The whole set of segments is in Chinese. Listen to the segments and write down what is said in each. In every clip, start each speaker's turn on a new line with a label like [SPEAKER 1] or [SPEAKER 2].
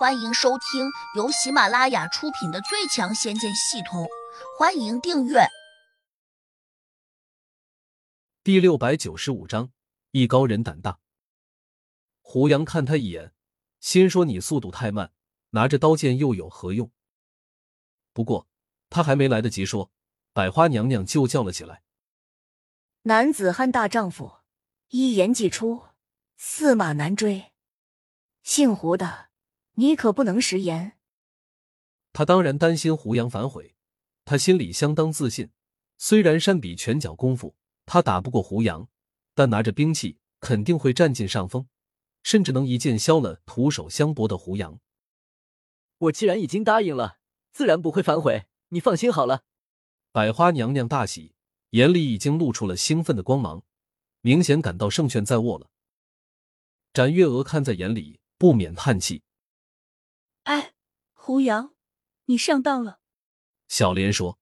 [SPEAKER 1] 欢迎收听由喜马拉雅出品的《最强仙剑系统》，欢迎订阅。
[SPEAKER 2] 第六百九十五章，艺高人胆大。胡杨看他一眼，心说：“你速度太慢，拿着刀剑又有何用？”不过他还没来得及说，百花娘娘就叫了起来：“
[SPEAKER 3] 男子汉大丈夫，一言既出，驷马难追。姓胡的。”你可不能食言。
[SPEAKER 2] 他当然担心胡杨反悔，他心里相当自信。虽然善比拳脚功夫，他打不过胡杨，但拿着兵器肯定会占尽上风，甚至能一剑削了徒手相搏的胡杨。
[SPEAKER 4] 我既然已经答应了，自然不会反悔。你放心好了。
[SPEAKER 2] 百花娘娘大喜，眼里已经露出了兴奋的光芒，明显感到胜券在握了。展月娥看在眼里，不免叹气。
[SPEAKER 5] 哎，胡杨，你上当了。
[SPEAKER 2] 小莲说：“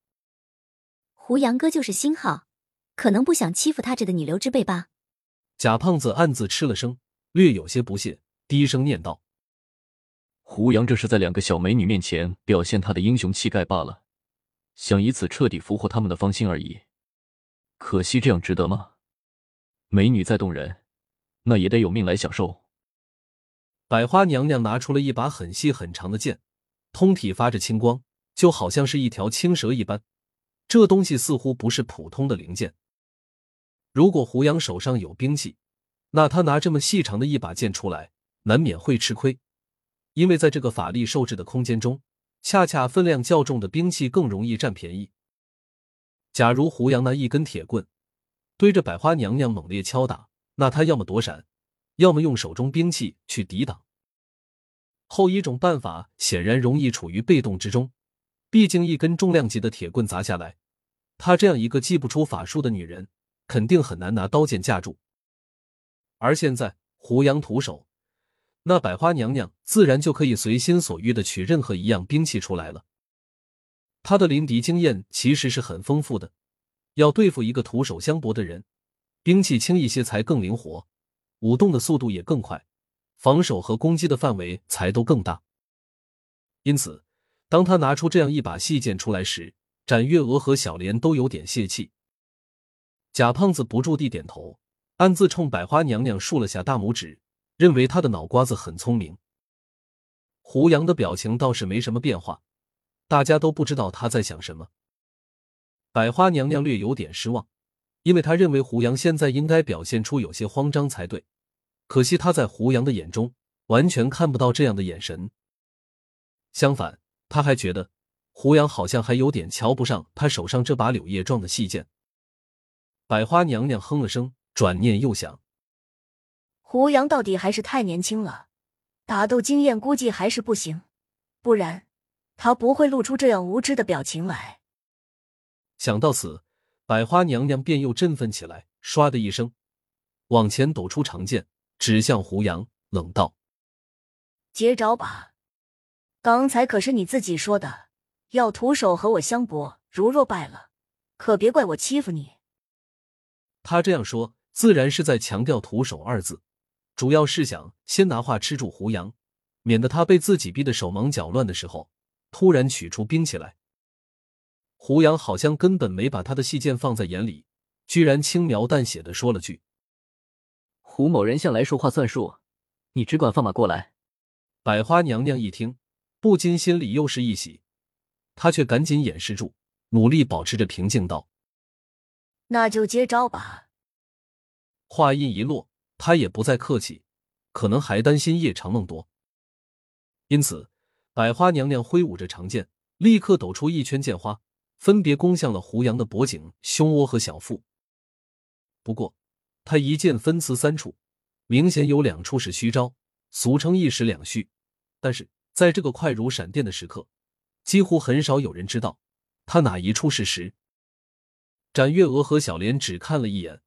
[SPEAKER 6] 胡杨哥就是心好，可能不想欺负他这的女流之辈吧。”
[SPEAKER 2] 贾胖子暗自吃了声，略有些不屑，低声念道：“
[SPEAKER 7] 胡杨这是在两个小美女面前表现他的英雄气概罢了，想以此彻底俘获他们的芳心而已。可惜这样值得吗？美女再动人，那也得有命来享受。”
[SPEAKER 2] 百花娘娘拿出了一把很细很长的剑，通体发着青光，就好像是一条青蛇一般。这东西似乎不是普通的灵剑。如果胡杨手上有兵器，那他拿这么细长的一把剑出来，难免会吃亏。因为在这个法力受制的空间中，恰恰分量较重的兵器更容易占便宜。假如胡杨拿一根铁棍对着百花娘娘猛烈敲打，那他要么躲闪。要么用手中兵器去抵挡，后一种办法显然容易处于被动之中。毕竟一根重量级的铁棍砸下来，她这样一个记不出法术的女人，肯定很难拿刀剑架住。而现在胡杨徒手，那百花娘娘自然就可以随心所欲的取任何一样兵器出来了。她的临敌经验其实是很丰富的，要对付一个徒手相搏的人，兵器轻一些才更灵活。舞动的速度也更快，防守和攻击的范围才都更大。因此，当他拿出这样一把细剑出来时，展月娥和小莲都有点泄气。贾胖子不住地点头，暗自冲百花娘娘竖了下大拇指，认为她的脑瓜子很聪明。胡杨的表情倒是没什么变化，大家都不知道他在想什么。百花娘娘略有点失望。因为他认为胡杨现在应该表现出有些慌张才对，可惜他在胡杨的眼中完全看不到这样的眼神。相反，他还觉得胡杨好像还有点瞧不上他手上这把柳叶状的细剑。百花娘娘哼了声，转念又想，
[SPEAKER 3] 胡杨到底还是太年轻了，打斗经验估计还是不行，不然他不会露出这样无知的表情来。
[SPEAKER 2] 想到此。百花娘娘便又振奋起来，唰的一声，往前抖出长剑，指向胡杨，冷道：“
[SPEAKER 3] 接招吧！刚才可是你自己说的，要徒手和我相搏，如若败了，可别怪我欺负你。”
[SPEAKER 2] 他这样说，自然是在强调“徒手”二字，主要是想先拿话吃住胡杨，免得他被自己逼得手忙脚乱的时候，突然取出兵器来。胡杨好像根本没把他的细剑放在眼里，居然轻描淡写的说了句：“
[SPEAKER 4] 胡某人向来说话算数，你只管放马过来。”
[SPEAKER 2] 百花娘娘一听，不禁心里又是一喜，她却赶紧掩饰住，努力保持着平静道：“
[SPEAKER 3] 那就接招吧。”
[SPEAKER 2] 话音一落，她也不再客气，可能还担心夜长梦多，因此，百花娘娘挥舞着长剑，立刻抖出一圈剑花。分别攻向了胡杨的脖颈、胸窝和小腹。不过，他一剑分刺三处，明显有两处是虚招，俗称一时两虚。但是，在这个快如闪电的时刻，几乎很少有人知道他哪一处是实。展月娥和小莲只看了一眼，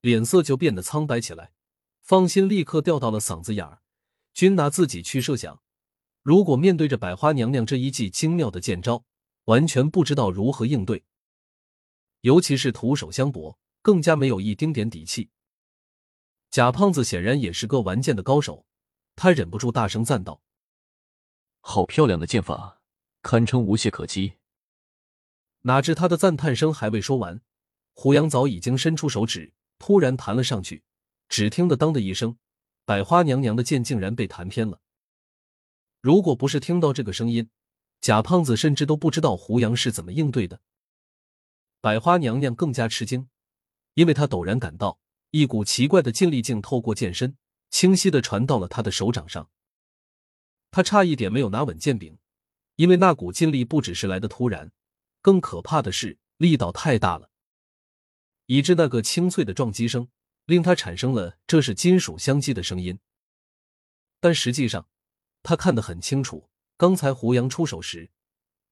[SPEAKER 2] 脸色就变得苍白起来，芳心立刻掉到了嗓子眼儿，均拿自己去设想：如果面对着百花娘娘这一记精妙的剑招。完全不知道如何应对，尤其是徒手相搏，更加没有一丁点底气。贾胖子显然也是个玩剑的高手，他忍不住大声赞道：“
[SPEAKER 7] 好漂亮的剑法，堪称无懈可击。
[SPEAKER 2] 哪知他的赞叹声还未说完，胡杨早已经伸出手指，突然弹了上去。只听得“当”的一声，百花娘娘的剑竟然被弹偏了。如果不是听到这个声音，贾胖子甚至都不知道胡杨是怎么应对的。百花娘娘更加吃惊，因为她陡然感到一股奇怪的劲力竟透过剑身，清晰的传到了他的手掌上。他差一点没有拿稳剑柄，因为那股劲力不只是来的突然，更可怕的是力道太大了，以致那个清脆的撞击声令他产生了这是金属相击的声音。但实际上，他看得很清楚，刚才胡杨出手时，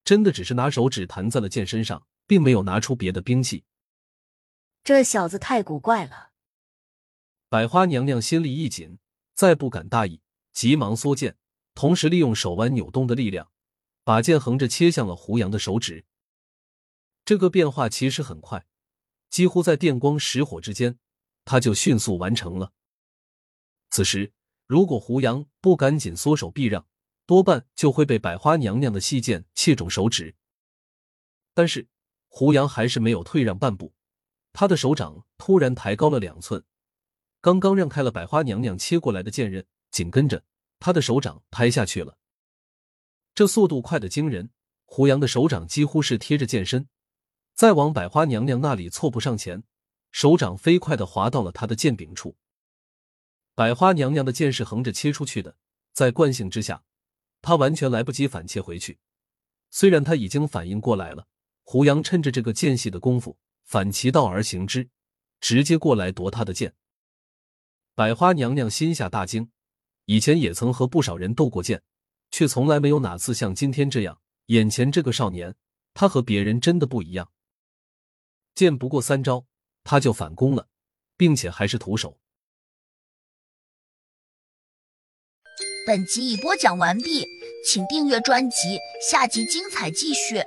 [SPEAKER 2] 真的只是拿手指弹在了剑身上，并没有拿出别的兵器。
[SPEAKER 3] 这小子太古怪了。
[SPEAKER 2] 百花娘娘心里一紧，再不敢大意，急忙缩剑。同时利用手腕扭动的力量，把剑横着切向了胡杨的手指。这个变化其实很快，几乎在电光石火之间，他就迅速完成了。此时，如果胡杨不赶紧缩手避让，多半就会被百花娘娘的细剑切中手指。但是，胡杨还是没有退让半步，他的手掌突然抬高了两寸，刚刚让开了百花娘娘切过来的剑刃，紧跟着。他的手掌拍下去了，这速度快的惊人。胡杨的手掌几乎是贴着剑身，再往百花娘娘那里凑步上前，手掌飞快的滑到了他的剑柄处。百花娘娘的剑是横着切出去的，在惯性之下，他完全来不及反切回去。虽然他已经反应过来了，胡杨趁着这个间隙的功夫反其道而行之，直接过来夺他的剑。百花娘娘心下大惊。以前也曾和不少人斗过剑，却从来没有哪次像今天这样。眼前这个少年，他和别人真的不一样。剑不过三招，他就反攻了，并且还是徒手。
[SPEAKER 1] 本集已播讲完毕，请订阅专辑，下集精彩继续。